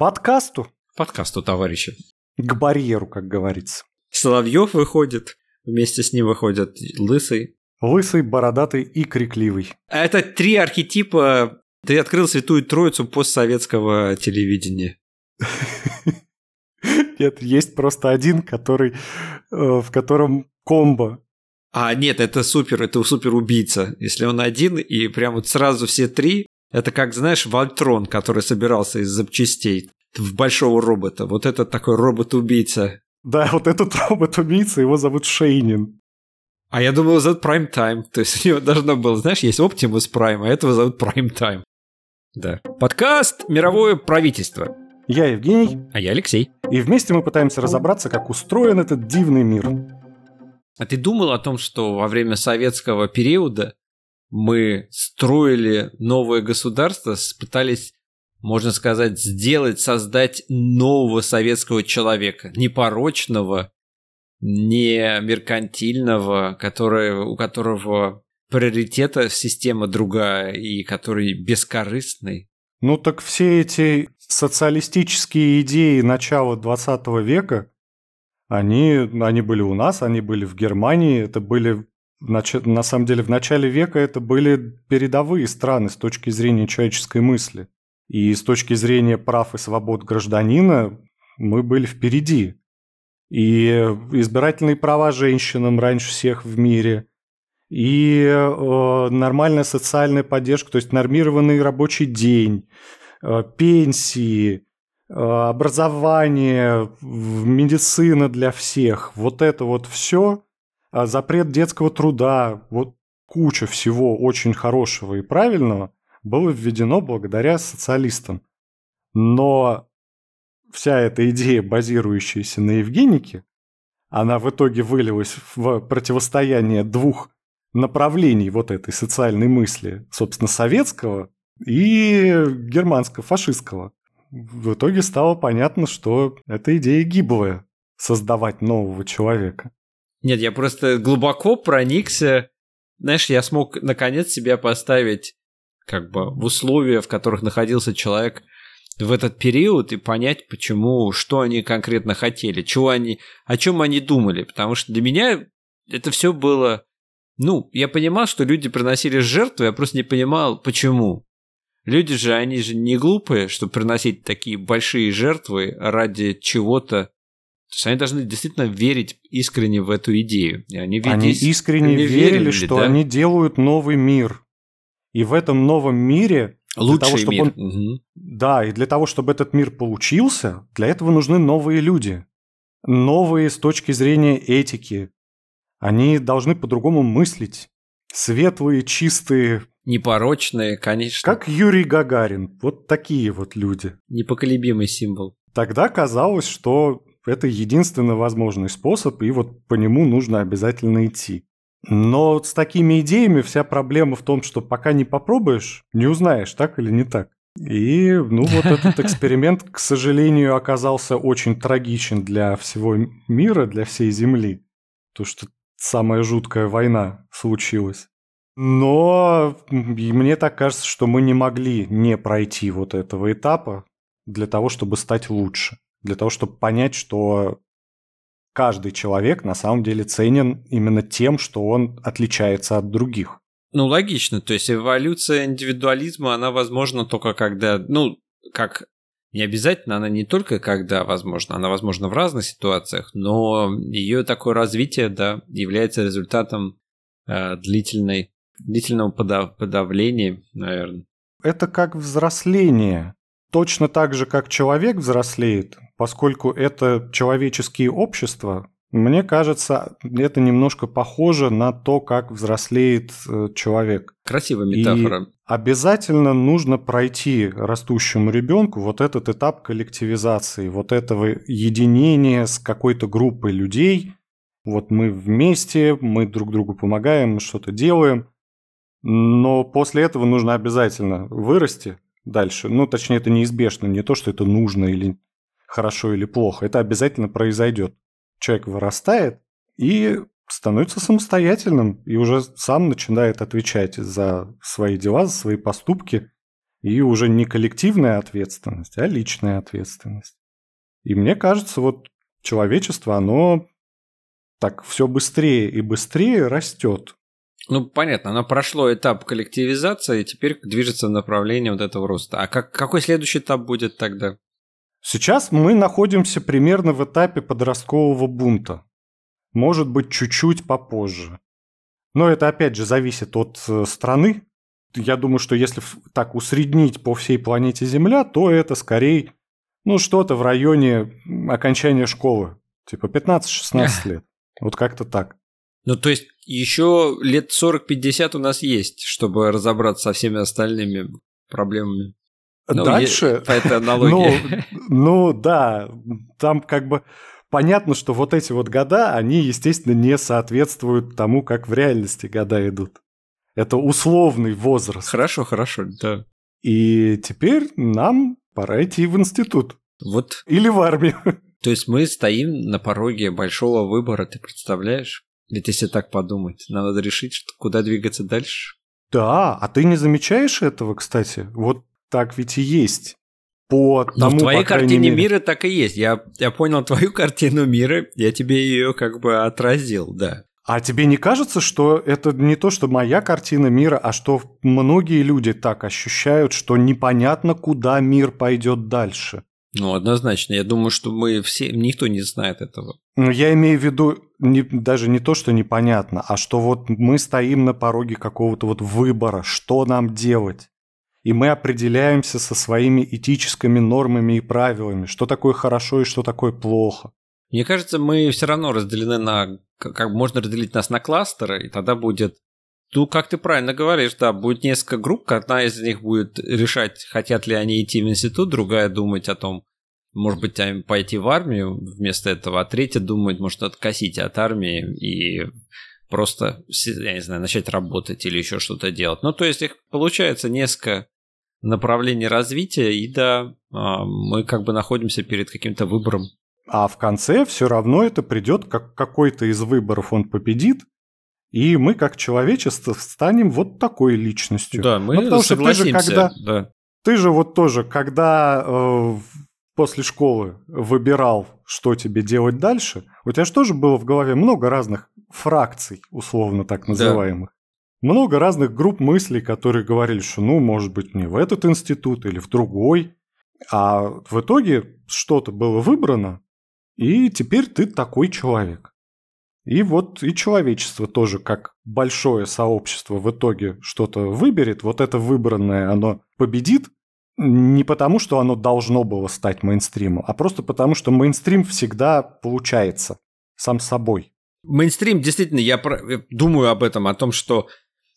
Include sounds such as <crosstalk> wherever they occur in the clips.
подкасту. Подкасту, товарищи. К барьеру, как говорится. Соловьев выходит, вместе с ним выходят Лысый. Лысый, бородатый и крикливый. Это три архетипа. Ты открыл святую троицу постсоветского телевидения. Нет, есть просто один, который, э, в котором комбо. А, нет, это супер, это супер убийца. Если он один, и прям вот сразу все три, это как, знаешь, Вольтрон, который собирался из запчастей в большого робота. Вот это такой робот-убийца. Да, вот этот <laughs> робот-убийца, его зовут Шейнин. А я думал, его зовут Prime Time. То есть у него должно было, знаешь, есть Optimus Prime, а этого зовут Prime Time. Да. Подкаст «Мировое правительство». Я Евгений. А я Алексей. И вместе мы пытаемся разобраться, как устроен этот дивный мир. А ты думал о том, что во время советского периода мы строили новое государство, пытались, можно сказать, сделать, создать нового советского человека, непорочного, не меркантильного, который, у которого приоритета система другая и который бескорыстный. Ну так все эти социалистические идеи начала 20 века, они, они были у нас, они были в Германии, это были на самом деле в начале века это были передовые страны с точки зрения человеческой мысли. И с точки зрения прав и свобод гражданина мы были впереди. И избирательные права женщинам раньше всех в мире, и э, нормальная социальная поддержка, то есть нормированный рабочий день, э, пенсии, э, образование, медицина для всех. Вот это вот все, запрет детского труда, вот куча всего очень хорошего и правильного было введено благодаря социалистам. Но вся эта идея, базирующаяся на Евгенике, она в итоге вылилась в противостояние двух направлений вот этой социальной мысли, собственно, советского и германско-фашистского. В итоге стало понятно, что эта идея гиблая – создавать нового человека. Нет, я просто глубоко проникся. Знаешь, я смог наконец себя поставить как бы в условия, в которых находился человек в этот период и понять, почему, что они конкретно хотели, чего они, о чем они думали. Потому что для меня это все было ну, я понимал, что люди приносили жертвы, я просто не понимал, почему. Люди же, они же не глупые, чтобы приносить такие большие жертвы ради чего-то. То есть они должны действительно верить искренне в эту идею. И они, они искренне верили, верили, что да? они делают новый мир. И в этом новом мире Лучший того, чтобы мир. Он... Угу. Да, и для того, чтобы этот мир получился, для этого нужны новые люди. Новые с точки зрения этики, они должны по-другому мыслить. Светлые, чистые. Непорочные, конечно. Как Юрий Гагарин. Вот такие вот люди. Непоколебимый символ. Тогда казалось, что это единственный возможный способ, и вот по нему нужно обязательно идти. Но с такими идеями вся проблема в том, что пока не попробуешь, не узнаешь, так или не так. И, ну, вот этот <laughs> эксперимент, к сожалению, оказался очень трагичен для всего мира, для всей Земли. То, что самая жуткая война случилась. Но мне так кажется, что мы не могли не пройти вот этого этапа для того, чтобы стать лучше. Для того, чтобы понять, что каждый человек на самом деле ценен именно тем, что он отличается от других. Ну, логично. То есть эволюция индивидуализма, она возможна только когда, ну, как не обязательно, она не только когда возможно, она возможна в разных ситуациях, но ее такое развитие, да, является результатом э, длительной, длительного подав, подавления, наверное. Это как взросление. Точно так же, как человек взрослеет, поскольку это человеческие общества, мне кажется, это немножко похоже на то, как взрослеет э, человек. Красивая метафора. И обязательно нужно пройти растущему ребенку вот этот этап коллективизации, вот этого единения с какой-то группой людей. Вот мы вместе, мы друг другу помогаем, мы что-то делаем. Но после этого нужно обязательно вырасти дальше. Ну, точнее, это неизбежно. Не то, что это нужно или хорошо или плохо. Это обязательно произойдет человек вырастает и становится самостоятельным и уже сам начинает отвечать за свои дела, за свои поступки И уже не коллективная ответственность, а личная ответственность. И мне кажется, вот человечество, оно так все быстрее и быстрее растет. Ну, понятно, оно прошло этап коллективизации и теперь движется в направлении вот этого роста. А как, какой следующий этап будет тогда? Сейчас мы находимся примерно в этапе подросткового бунта. Может быть, чуть-чуть попозже. Но это, опять же, зависит от э, страны. Я думаю, что если так усреднить по всей планете Земля, то это скорее, ну, что-то в районе окончания школы. Типа 15-16 лет. Вот как-то так. Ну, то есть еще лет 40-50 у нас есть, чтобы разобраться со всеми остальными проблемами. Ну, Дальше... <laughs> По этой аналогии. Ну, ну, да, там как бы понятно, что вот эти вот года, они, естественно, не соответствуют тому, как в реальности года идут. Это условный возраст. Хорошо, хорошо, да. И теперь нам пора идти в институт. Вот. Или в армию. <laughs> То есть мы стоим на пороге большого выбора, ты представляешь? Ведь если так подумать, нам надо решить, куда двигаться дальше. Да, а ты не замечаешь этого, кстати? Вот так ведь и есть. По тому, Но в твоей по картине мере... мира так и есть. Я, я понял твою <laughs> картину мира, я тебе ее как бы отразил, да. А тебе не кажется, что это не то, что моя картина мира, а что многие люди так ощущают, что непонятно, куда мир пойдет дальше? Ну, однозначно. Я думаю, что мы все, никто не знает этого. Ну, я имею в виду не, даже не то, что непонятно, а что вот мы стоим на пороге какого-то вот выбора, что нам делать. И мы определяемся со своими этическими нормами и правилами, что такое хорошо и что такое плохо. Мне кажется, мы все равно разделены на... Как можно разделить нас на кластеры, и тогда будет ну, как ты правильно говоришь, да, будет несколько групп, одна из них будет решать, хотят ли они идти в институт, другая думать о том, может быть, пойти в армию вместо этого, а третья думает, может, откосить от армии и просто, я не знаю, начать работать или еще что-то делать. Ну, то есть их получается несколько направлений развития, и да, а, мы как бы находимся перед каким-то выбором. А в конце все равно это придет, как какой-то из выборов он победит, и мы, как человечество, станем вот такой личностью. Да, мы ну, потому что ты же, когда, да. Ты же вот тоже, когда э, после школы выбирал, что тебе делать дальше, у тебя же тоже было в голове много разных фракций, условно так называемых. Да. Много разных групп мыслей, которые говорили, что ну, может быть, не в этот институт или в другой. А в итоге что-то было выбрано, и теперь ты такой человек. И вот и человечество тоже, как большое сообщество в итоге что-то выберет, вот это выбранное, оно победит, не потому, что оно должно было стать мейнстримом, а просто потому, что мейнстрим всегда получается сам собой. Мейнстрим, действительно, я думаю об этом, о том, что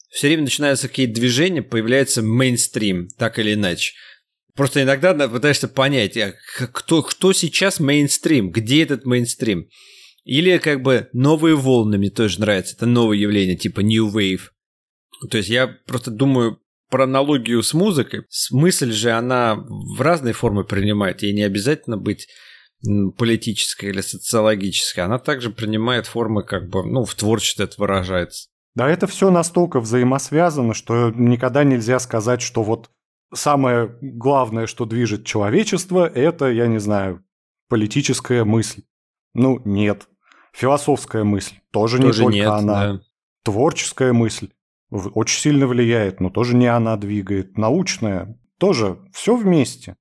все время начинаются какие-то движения, появляется мейнстрим, так или иначе. Просто иногда пытаешься понять, а кто, кто сейчас мейнстрим, где этот мейнстрим. Или как бы новые волны мне тоже нравятся. Это новое явление, типа New Wave. То есть я просто думаю про аналогию с музыкой. Смысль же она в разные формы принимает. Ей не обязательно быть политической или социологической. Она также принимает формы как бы, ну, в творчестве это выражается. Да, это все настолько взаимосвязано, что никогда нельзя сказать, что вот самое главное, что движет человечество, это, я не знаю, политическая мысль. Ну, нет. Философская мысль тоже, тоже не только нет, она. Да. Творческая мысль очень сильно влияет, но тоже не она двигает. Научная тоже все вместе.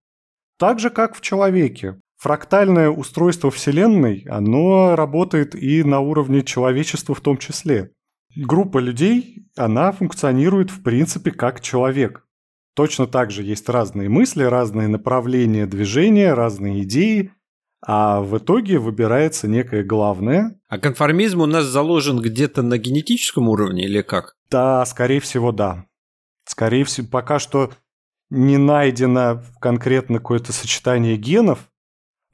Так же, как в человеке. Фрактальное устройство Вселенной, оно работает и на уровне человечества в том числе. Группа людей, она функционирует в принципе как человек. Точно так же есть разные мысли, разные направления движения, разные идеи, а в итоге выбирается некое главное. А конформизм у нас заложен где-то на генетическом уровне или как? Да, скорее всего, да. Скорее всего, пока что не найдено конкретно какое-то сочетание генов,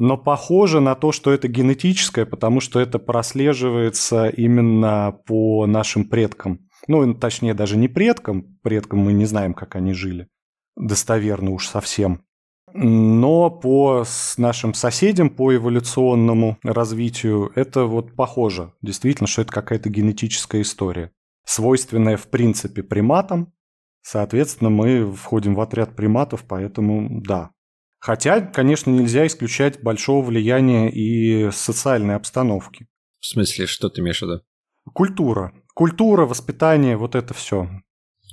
но похоже на то, что это генетическое, потому что это прослеживается именно по нашим предкам. Ну, точнее, даже не предкам, предкам мы не знаем, как они жили, достоверно уж совсем. Но по нашим соседям, по эволюционному развитию, это вот похоже. Действительно, что это какая-то генетическая история. Свойственная, в принципе, приматам, Соответственно, мы входим в отряд приматов, поэтому да. Хотя, конечно, нельзя исключать большого влияния и социальной обстановки. В смысле, что ты имеешь в виду? Культура. Культура, воспитание, вот это все.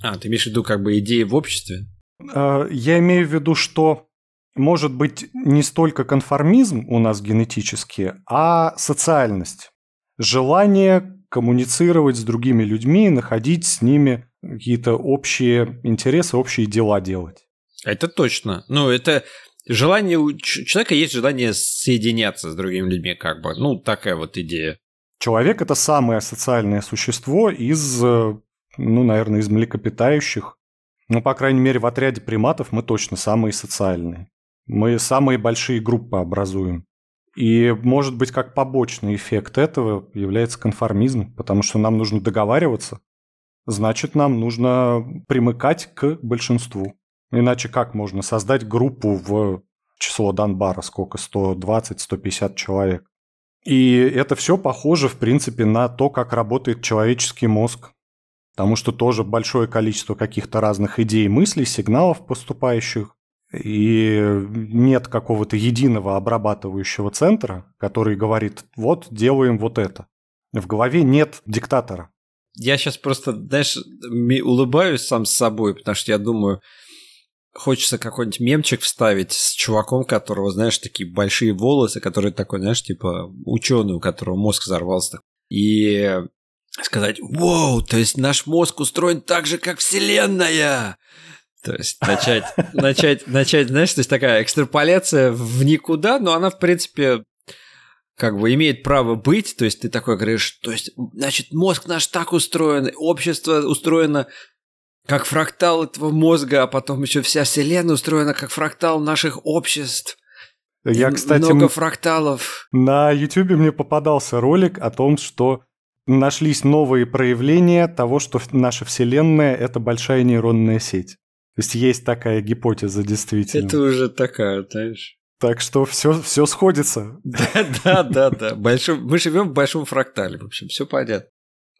А, ты имеешь в виду как бы идеи в обществе? А, я имею в виду, что может быть не столько конформизм у нас генетически, а социальность. Желание коммуницировать с другими людьми, находить с ними какие-то общие интересы, общие дела делать. Это точно. Ну, это желание у человека есть желание соединяться с другими людьми, как бы. Ну, такая вот идея. Человек это самое социальное существо из, ну, наверное, из млекопитающих. Ну, по крайней мере, в отряде приматов мы точно самые социальные. Мы самые большие группы образуем. И, может быть, как побочный эффект этого является конформизм, потому что нам нужно договариваться. Значит, нам нужно примыкать к большинству. Иначе как можно создать группу в число Донбара, сколько, 120-150 человек? И это все похоже, в принципе, на то, как работает человеческий мозг. Потому что тоже большое количество каких-то разных идей, мыслей, сигналов поступающих. И нет какого-то единого обрабатывающего центра, который говорит, вот, делаем вот это. В голове нет диктатора. Я сейчас просто, знаешь, улыбаюсь сам с собой, потому что я думаю, хочется какой-нибудь мемчик вставить с чуваком, которого, знаешь, такие большие волосы, который такой, знаешь, типа ученый, у которого мозг взорвался. И сказать, вау, то есть наш мозг устроен так же, как Вселенная. То есть начать, начать, начать, знаешь, то есть такая экстраполяция в никуда, но она, в принципе, как бы имеет право быть, то есть ты такой говоришь, то есть, значит, мозг наш так устроен, общество устроено как фрактал этого мозга, а потом еще вся Вселенная устроена как фрактал наших обществ. Я, кстати, много фракталов. На YouTube мне попадался ролик о том, что нашлись новые проявления того, что наша Вселенная – это большая нейронная сеть. То есть есть такая гипотеза действительно. Это уже такая, знаешь. Так что все, все сходится. Да, да, да, да. Большой, мы живем в большом фрактале, в общем, все понятно.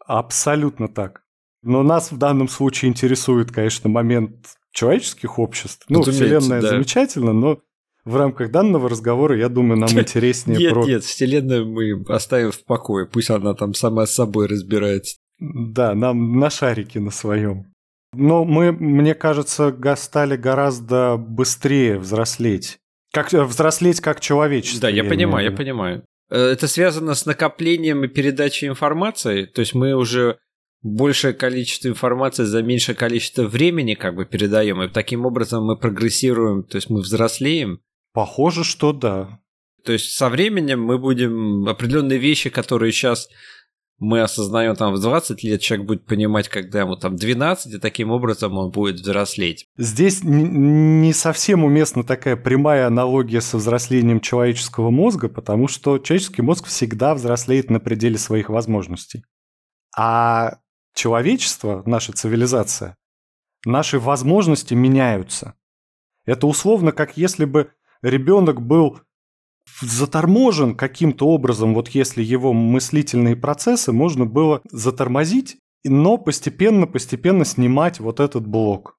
Абсолютно так. Но нас в данном случае интересует, конечно, момент человеческих обществ. Ну, Вселенная да. замечательно, но в рамках данного разговора, я думаю, нам <laughs> интереснее нет, про... Нет, Вселенную мы оставим в покое, пусть она там сама с собой разбирается. Да, нам на шарике на своем. Но мы, мне кажется, стали гораздо быстрее взрослеть. Как, э, взрослеть как человечество. Да, я, я понимаю, я понимаю. Э, это связано с накоплением и передачей информации. То есть мы уже большее количество информации за меньшее количество времени как бы передаем, и таким образом мы прогрессируем, то есть мы взрослеем. Похоже, что да. То есть со временем мы будем определенные вещи, которые сейчас мы осознаем там в 20 лет, человек будет понимать, когда ему там 12, и таким образом он будет взрослеть. Здесь не совсем уместна такая прямая аналогия со взрослением человеческого мозга, потому что человеческий мозг всегда взрослеет на пределе своих возможностей. А человечество, наша цивилизация, наши возможности меняются. Это условно как если бы ребенок был заторможен каким-то образом, вот если его мыслительные процессы можно было затормозить, но постепенно-постепенно снимать вот этот блок.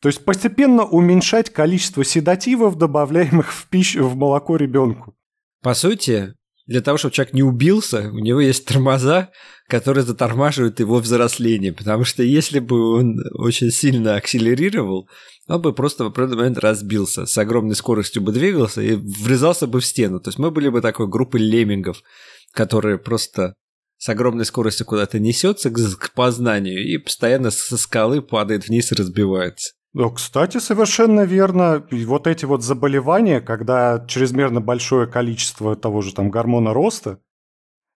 То есть постепенно уменьшать количество седативов, добавляемых в пищу, в молоко ребенку. По сути, для того, чтобы человек не убился, у него есть тормоза, которые затормаживают его взросление. Потому что если бы он очень сильно акселерировал, он бы просто в определенный момент разбился, с огромной скоростью бы двигался и врезался бы в стену. То есть мы были бы такой группой леммингов, которые просто с огромной скоростью куда-то несется к познанию и постоянно со скалы падает вниз и разбивается. Ну, кстати, совершенно верно. Вот эти вот заболевания, когда чрезмерно большое количество того же там гормона роста,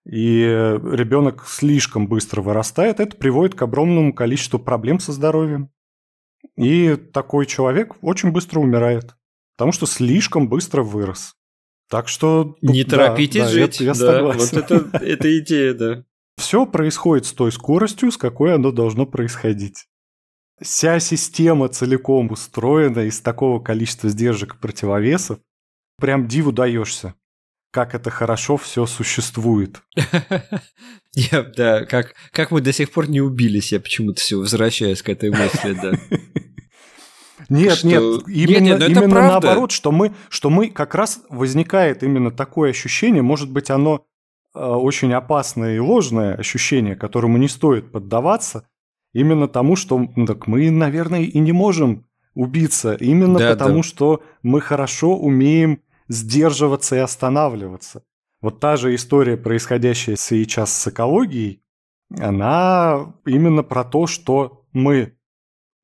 и ребенок слишком быстро вырастает, это приводит к огромному количеству проблем со здоровьем. И такой человек очень быстро умирает, потому что слишком быстро вырос. Так что... Не да, торопитесь да, жить. Я, я да, согласен. Вот это, <laughs> это идея, да. Все происходит с той скоростью, с какой оно должно происходить. Вся система целиком устроена из такого количества сдержек и противовесов. Прям диву даешься. как это хорошо все существует. <laughs> Я, да, как, как мы до сих пор не убились, я почему-то все возвращаюсь к этой мысли, да. <laughs> Нет, что... нет, именно, нет, нет именно наоборот, что мы, что мы как раз возникает именно такое ощущение, может быть, оно э, очень опасное и ложное ощущение, которому не стоит поддаваться, именно тому, что ну, так мы, наверное, и не можем убиться, именно да, потому, да. что мы хорошо умеем сдерживаться и останавливаться. Вот та же история, происходящая сейчас с экологией, она именно про то, что мы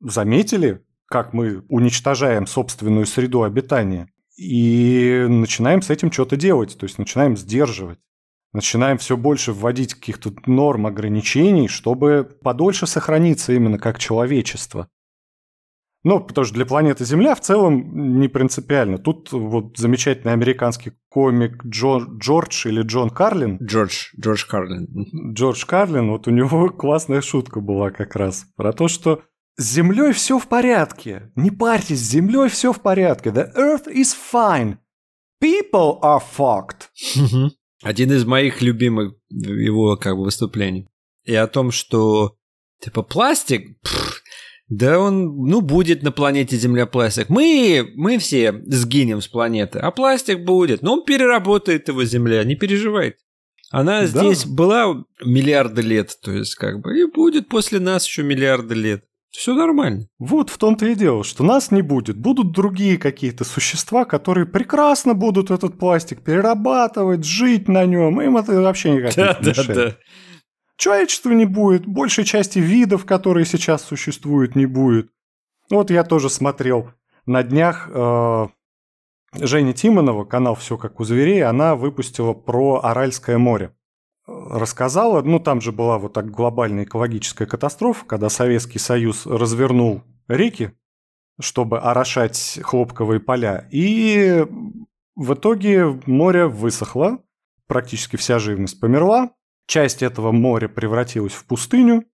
заметили, как мы уничтожаем собственную среду обитания, и начинаем с этим что-то делать, то есть начинаем сдерживать. Начинаем все больше вводить каких-то норм ограничений, чтобы подольше сохраниться именно как человечество. Ну, потому что для планеты Земля в целом не принципиально. Тут вот замечательный американский комик Джо, Джордж или Джон Карлин. Джордж, Джордж Карлин. Джордж Карлин, вот у него <laughs> классная шутка была как раз про то, что с Землей все в порядке. Не парьтесь, с Землей все в порядке. The Earth is fine. People are fucked. Один из моих любимых его как бы выступлений. И о том, что типа пластик, пфф, да он, ну, будет на планете Земля пластик. Мы, мы все сгинем с планеты, а пластик будет. Но он переработает его Земля, не переживайте. Она да. здесь была миллиарды лет, то есть как бы, и будет после нас еще миллиарды лет. Все нормально. Вот в том-то и дело, что нас не будет. Будут другие какие-то существа, которые прекрасно будут этот пластик перерабатывать, жить на нем. Им это вообще никак да, не мешает. Да, да. Человечества не будет, большей части видов, которые сейчас существуют, не будет. Вот я тоже смотрел на днях э, Женя Тимонова, канал «Все как у зверей», она выпустила про Аральское море рассказала. Ну, там же была вот так глобальная экологическая катастрофа, когда Советский Союз развернул реки, чтобы орошать хлопковые поля. И в итоге море высохло, практически вся живность померла, часть этого моря превратилась в пустыню,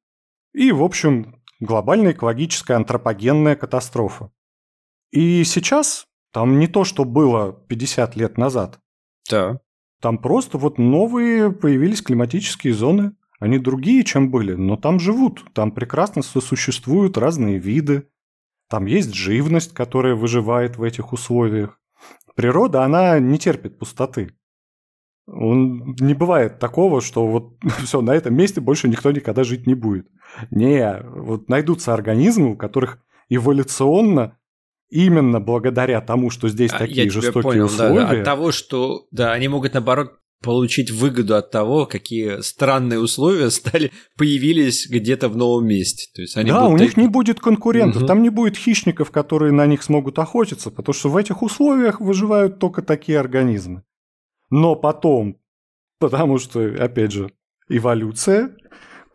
и, в общем, глобальная экологическая антропогенная катастрофа. И сейчас там не то, что было 50 лет назад. Да. Там просто вот новые появились климатические зоны. Они другие, чем были, но там живут. Там прекрасно сосуществуют разные виды. Там есть живность, которая выживает в этих условиях. Природа, она не терпит пустоты. Он, не бывает такого, что вот <laughs> все, на этом месте больше никто никогда жить не будет. Не, вот найдутся организмы, у которых эволюционно именно благодаря тому, что здесь а, такие Я жестокие понял, условия. Да, от того, что да, они могут наоборот получить выгоду от того, какие странные условия стали появились где-то в новом месте. То есть они да, будут... у них не будет конкурентов, угу. там не будет хищников, которые на них смогут охотиться, потому что в этих условиях выживают только такие организмы. Но потом, потому что, опять же, эволюция,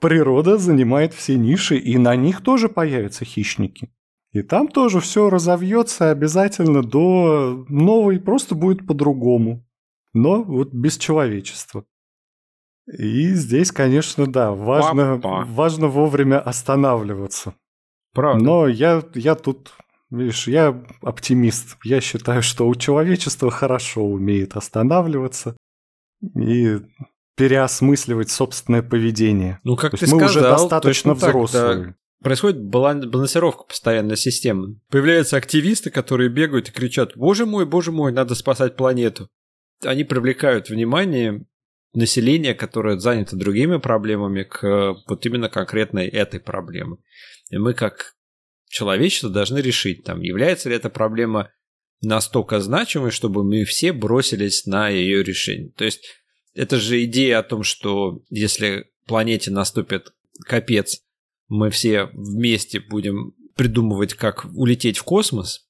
природа занимает все ниши, и на них тоже появятся хищники. И там тоже все разовьется обязательно до новой, просто будет по-другому. Но вот без человечества. И здесь, конечно, да, важно, важно вовремя останавливаться. Правда. Но я, я тут, видишь, я оптимист. Я считаю, что у человечества хорошо умеет останавливаться и переосмысливать собственное поведение. Ну, как То ты мы сказал, уже достаточно взрослые. Так, да происходит балансировка постоянной системы. Появляются активисты, которые бегают и кричат «Боже мой, боже мой, надо спасать планету». Они привлекают внимание населения, которое занято другими проблемами, к вот именно конкретной этой проблеме. И мы как человечество должны решить, там, является ли эта проблема настолько значимой, чтобы мы все бросились на ее решение. То есть это же идея о том, что если планете наступит капец, мы все вместе будем придумывать, как улететь в космос,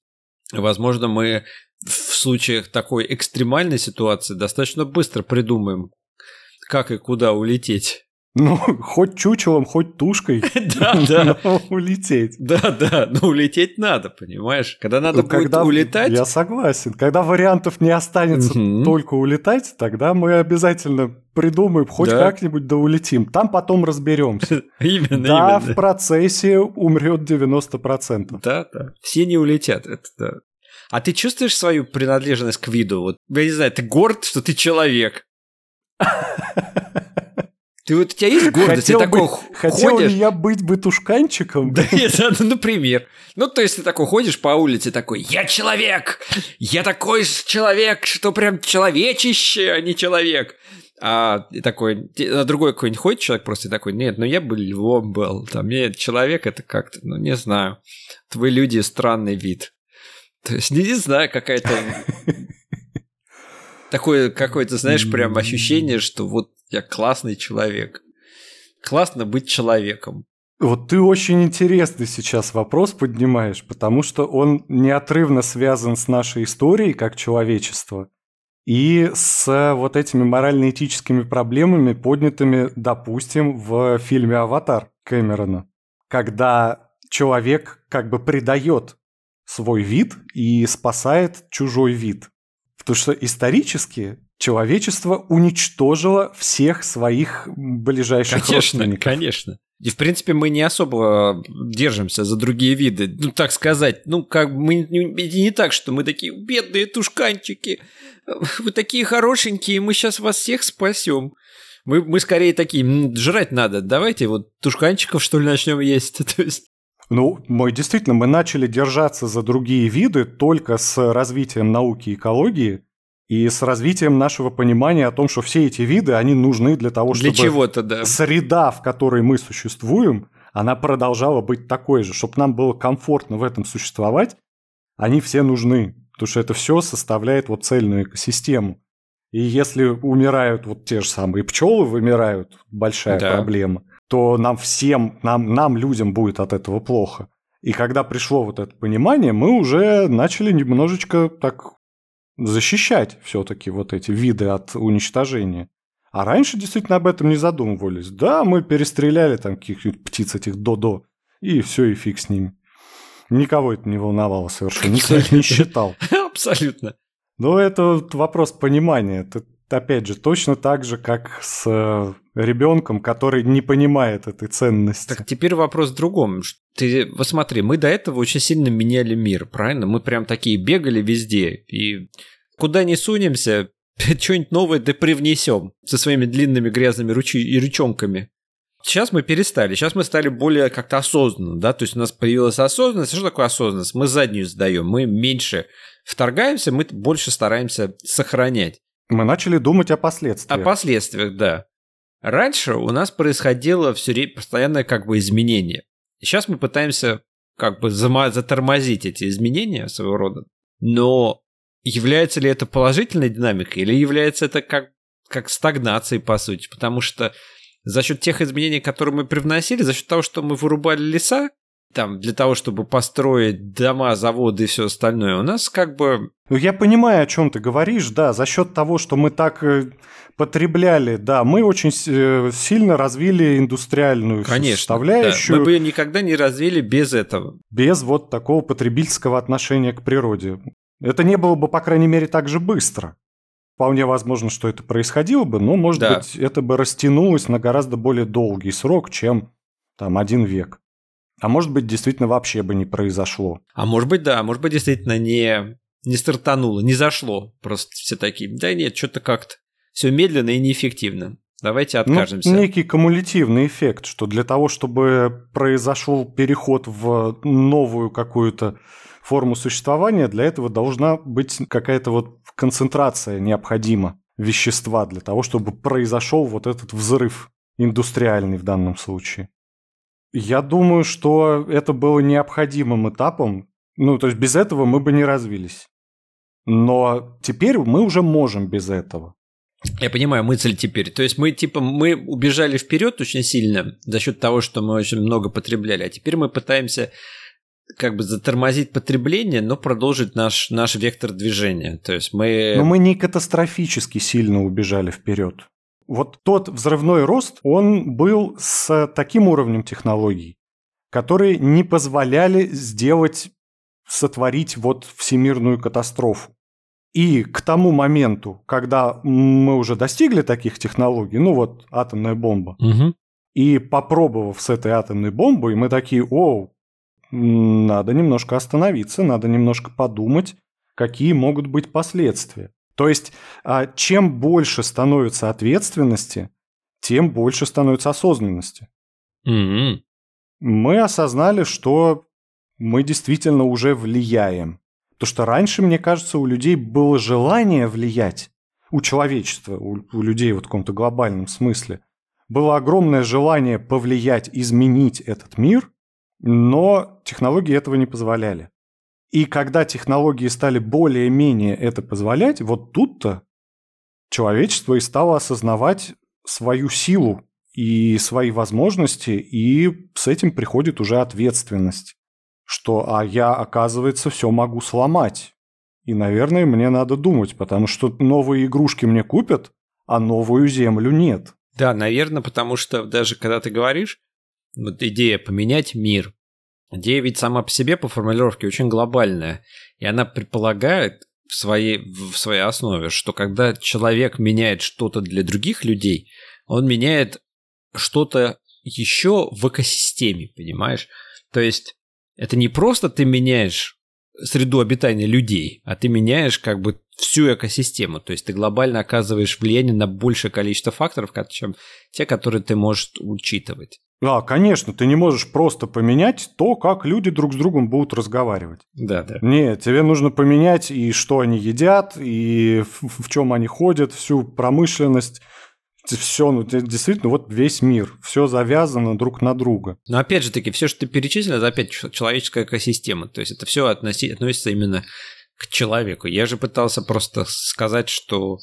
возможно, мы в случаях такой экстремальной ситуации достаточно быстро придумаем, как и куда улететь. Ну, <laughs> хоть чучелом, хоть тушкой. <laughs> Да, да. <laughs> улететь. Да, да, но улететь надо, понимаешь? Когда надо будет улетать... Я согласен. Когда вариантов не останется только улетать, тогда мы обязательно придумаем, хоть как-нибудь да улетим. Там потом разберемся. Именно, Да, в процессе умрет 90%. Да, да. Все не улетят, это да. А ты чувствуешь свою принадлежность к виду? Вот, я не знаю, ты горд, что ты человек? Ты вот у тебя есть гордость? Хотел, ты такой бы, хотел ходишь... ли я быть бытушканчиком? Да, это, ну, например. Ну, то есть ты такой ходишь по улице, такой, я человек! Я такой человек, что прям человечище, а не человек. А такой, а другой какой-нибудь ходит человек просто такой, нет, ну я бы львом был, там, нет, человек это как-то, ну не знаю, твои люди странный вид. То есть, не, не знаю, какая-то... <laughs> Такое какое-то, знаешь, прям ощущение, что вот я классный человек. Классно быть человеком. Вот ты очень интересный сейчас вопрос поднимаешь, потому что он неотрывно связан с нашей историей как человечество и с вот этими морально-этическими проблемами, поднятыми, допустим, в фильме «Аватар» Кэмерона, когда человек как бы предает свой вид и спасает чужой вид. Потому что исторически человечество уничтожило всех своих ближайших конечно, родственников. Конечно, и, в принципе, мы не особо держимся за другие виды. Ну, так сказать, ну, как мы не, не так, что мы такие бедные тушканчики, вы такие хорошенькие, мы сейчас вас всех спасем. Мы, мы скорее такие, жрать надо, давайте вот тушканчиков, что ли, начнем есть. <laughs> То есть ну, мы действительно, мы начали держаться за другие виды только с развитием науки и экологии и с развитием нашего понимания о том, что все эти виды, они нужны для того, для чтобы чего-то, да. среда, в которой мы существуем, она продолжала быть такой же, чтобы нам было комфортно в этом существовать, они все нужны, потому что это все составляет вот цельную экосистему. И если умирают вот те же самые пчелы, вымирают, большая Да. проблема, то нам всем, нам, нам, людям будет от этого плохо. И когда пришло вот это понимание, мы уже начали немножечко так защищать все-таки вот эти виды от уничтожения. А раньше действительно об этом не задумывались. Да, мы перестреляли там каких-нибудь птиц этих додо, и все, и фиг с ними. Никого это не волновало совершенно, никто их не считал. <laughs> Абсолютно. Но это вот вопрос понимания. Это, опять же, точно так же, как с э, ребенком, который не понимает этой ценности. Так теперь вопрос в другом. Ты, вот смотри, мы до этого очень сильно меняли мир, правильно? Мы прям такие бегали везде, и куда не сунемся, <laughs> что-нибудь новое да привнесем со своими длинными грязными ручи и ручонками. Сейчас мы перестали, сейчас мы стали более как-то осознанно, да, то есть у нас появилась осознанность. Что такое осознанность? Мы заднюю сдаем, мы меньше вторгаемся, мы больше стараемся сохранять. Мы начали думать о О последствиях. последствиях, да. Раньше у нас происходило все время постоянное как бы изменение. Сейчас мы пытаемся как бы затормозить эти изменения своего рода. Но является ли это положительной динамикой или является это как, как стагнацией, по сути? Потому что за счет тех изменений, которые мы привносили, за счет того, что мы вырубали леса, там, для того, чтобы построить дома, заводы и все остальное, у нас как бы Ну, я понимаю, о чем ты говоришь, да, за счет того, что мы так э, потребляли, да, мы очень э, сильно развили индустриальную Конечно. составляющую да, мы бы ее никогда не развили без этого. без вот такого потребительского отношения к природе. Это не было бы, по крайней мере, так же быстро. Вполне возможно, что это происходило бы, но, может Да. быть, это бы растянулось на гораздо более долгий срок, чем там один век. А может быть, действительно вообще бы не произошло. А может быть, да, может быть, действительно не, не стартануло, не зашло. Просто все такие, да нет, что-то как-то все медленно и неэффективно. Давайте Ну, откажемся. некий кумулятивный эффект, что для того, чтобы произошел переход в новую какую-то форму существования, для этого должна быть какая-то вот концентрация необходима вещества для того, чтобы произошел вот этот взрыв индустриальный в данном случае. Я думаю, что это было необходимым этапом. Ну, то есть без этого мы бы не развились. Но теперь мы уже можем без этого. Я понимаю мысль теперь. То есть мы типа мы убежали вперед очень сильно за счет того, что мы очень много потребляли, а теперь мы пытаемся как бы затормозить потребление, но продолжить наш, наш вектор движения. То есть мы... Но мы не катастрофически сильно убежали вперед. Вот тот взрывной рост, он был с таким уровнем технологий, которые не позволяли сделать, сотворить вот всемирную катастрофу. И к тому моменту, когда мы уже достигли таких технологий, ну вот атомная бомба, Мгм. и попробовав с этой атомной бомбой, мы такие, о, надо немножко остановиться, надо немножко подумать, какие могут быть последствия. То есть, а, чем больше становится ответственности, тем больше становится осознанности. Mm-hmm. Мы осознали, что мы действительно уже влияем. То, что раньше, мне кажется, у людей было желание влиять, у человечества, у, у людей вот в каком-то глобальном смысле, было огромное желание повлиять, изменить этот мир, но технологии этого не позволяли. И когда технологии стали более-менее это позволять, вот тут-то человечество и стало осознавать свою силу и свои возможности, и с этим приходит уже ответственность, что а я, оказывается, все могу сломать. И, наверное, мне надо думать, потому что новые игрушки мне купят, а новую землю нет. Да, наверное, потому что даже когда ты говоришь, вот идея поменять мир, идея ведь сама по себе по формулировке очень глобальная, и она предполагает в своей, в своей основе, что когда человек меняет что-то для других людей, он меняет что-то еще в экосистеме, понимаешь? То есть это не просто ты меняешь среду обитания людей, а ты меняешь как бы всю экосистему. То есть ты глобально оказываешь влияние на большее количество факторов, чем те, которые ты можешь учитывать. Да, конечно, ты не можешь просто поменять то, как люди друг с другом будут разговаривать. Да, да. Нет, тебе нужно поменять и что они едят, и в, в чем они ходят, всю промышленность, все, ну, действительно, вот весь мир, все завязано друг на друга. Но опять же таки, все, что ты перечислил, это опять человеческая экосистема. То есть это все относи, относится именно к человеку. Я же пытался просто сказать, что...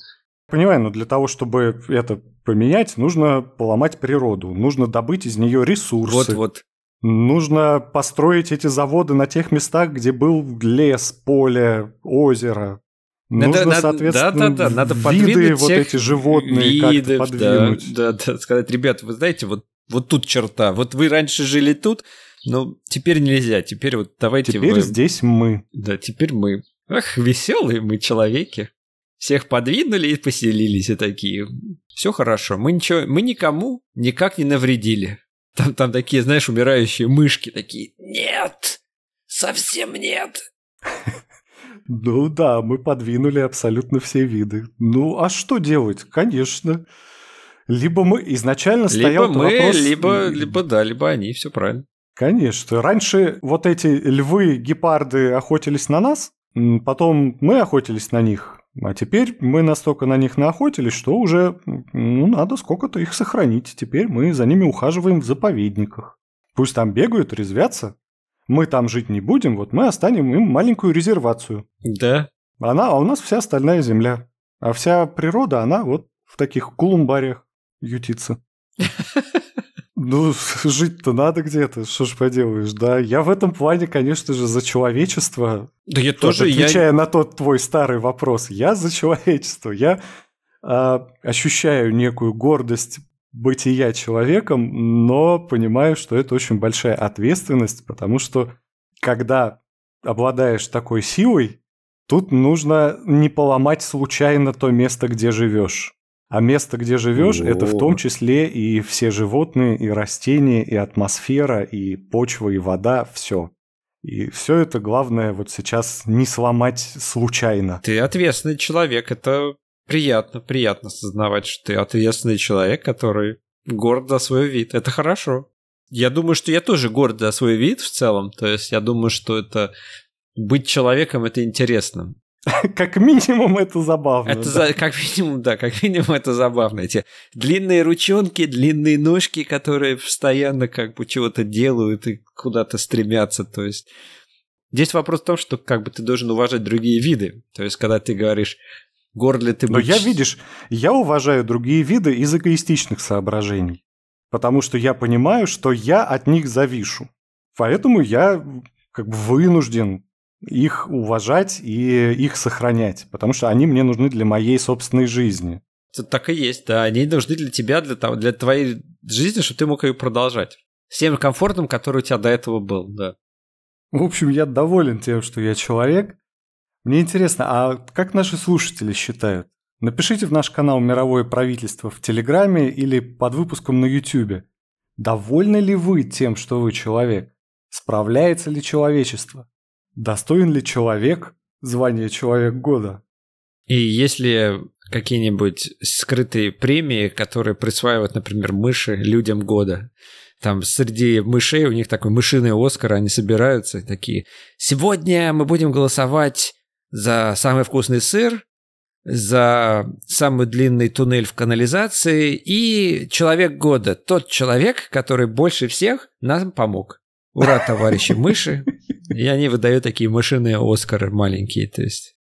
Понимаю, но для того, чтобы это поменять, нужно поломать природу, нужно добыть из нее ресурсы. Вот-вот. Нужно построить эти заводы на тех местах, где был лес, поле, озеро, Нужно, надо, соответственно, да, да, да, надо виды вот эти животные видов, как-то подвинуть. Да, да, да, сказать, ребята, вы знаете, вот, вот тут черта, вот вы раньше жили тут, но теперь нельзя, теперь вот давайте Теперь вы... здесь мы. Да, теперь мы. Ах, веселые мы человеки. Всех подвинули и поселились и такие. Все хорошо, мы ничего, мы никому никак не навредили. Там, там такие, знаешь, умирающие мышки такие. Нет, совсем нет. <laughs> Ну да, мы подвинули абсолютно все виды. Ну а что делать? Конечно. Либо мы изначально стоял либо мы, вопрос... либо, либо да, либо они, все правильно. Конечно. Раньше вот эти львы, гепарды охотились на нас, потом мы охотились на них, а теперь мы настолько на них наохотились, что уже ну, надо сколько-то их сохранить. Теперь мы за ними ухаживаем в заповедниках. Пусть там бегают, резвятся, мы там жить не будем, вот мы останем им маленькую резервацию. Да. Она, а у нас вся остальная земля. А вся природа, она вот в таких кулумбариях ютится. <laughs> Ну, <laughs> жить-то надо где-то, что ж поделаешь, да. Я в этом плане, конечно же, за человечество. Да я тоже, Отвечая я... на тот твой старый вопрос, я за человечество. Я э, ощущаю некую гордость бытия человеком, но понимаю, что это очень большая ответственность, потому что когда обладаешь такой силой, тут нужно не поломать случайно то место, где живешь. А место, где живешь, это в том числе и все животные, и растения, и атмосфера, и почва, и вода, все. И все это главное вот сейчас не сломать случайно. Ты ответственный человек, это приятно, приятно осознавать, что ты ответственный человек, который горд за свой вид. Это хорошо. Я думаю, что я тоже горд за свой вид в целом. То есть я думаю, что это быть человеком это интересно. <laughs> Как минимум это забавно. Это да. за, как минимум, да, как минимум это забавно. Эти длинные ручонки, длинные ножки, которые постоянно как бы чего-то делают и куда-то стремятся. То есть здесь вопрос в том, что как бы ты должен уважать другие виды. То есть когда ты говоришь, Горд ли ты Но я, видишь, я уважаю другие виды из эгоистичных соображений. Потому что я понимаю, что я от них завишу. Поэтому я как бы вынужден их уважать и их сохранять, потому что они мне нужны для моей собственной жизни. Это так и есть, да. Они нужны для тебя, для, того, для твоей жизни, чтобы ты мог ее продолжать. С тем комфортом, который у тебя до этого был, да. В общем, я доволен тем, что я человек, мне интересно, а как наши слушатели считают? Напишите в наш канал «Мировое правительство» в Телеграме или под выпуском на Ютубе. Довольны ли вы тем, что вы человек? Справляется ли человечество? Достоин ли человек звание Человек года. И если какие-нибудь скрытые премии, которые присваивают, например, мыши людям года. Там среди мышей у них такой мышиный Оскар, они собираются такие. Сегодня мы будем голосовать за самый вкусный сыр, за самый длинный туннель в канализации и человек года. Тот человек, который больше всех нам помог. Ура, товарищи мыши. И они выдают такие мышиные Оскары маленькие, то есть...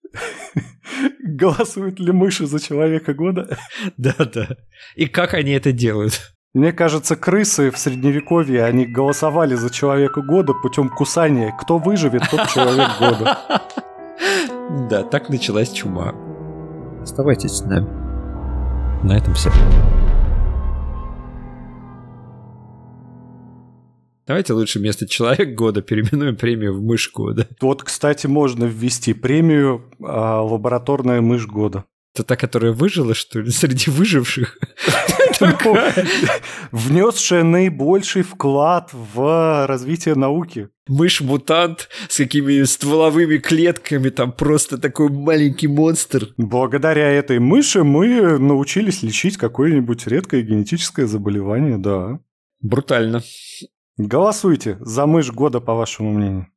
Голосуют ли мыши за человека года? Да-да. И как они это делают? Мне кажется, крысы в средневековье, они голосовали за человека года путем кусания. Кто выживет, тот человек года. <laughs> Да, так началась чума. Оставайтесь с нами. На этом все. Давайте лучше вместо человек года переименуем премию в мышь года. Вот, кстати, можно ввести премию а, лабораторная мышь года. Это та, которая выжила, что ли, среди выживших? <laughs> Внесшая наибольший вклад в развитие науки. Мышь-мутант с какими стволовыми клетками, там просто такой маленький монстр. Благодаря этой мыши мы научились лечить какое-нибудь редкое генетическое заболевание, да. Брутально. Голосуйте за мышь года, по вашему мнению.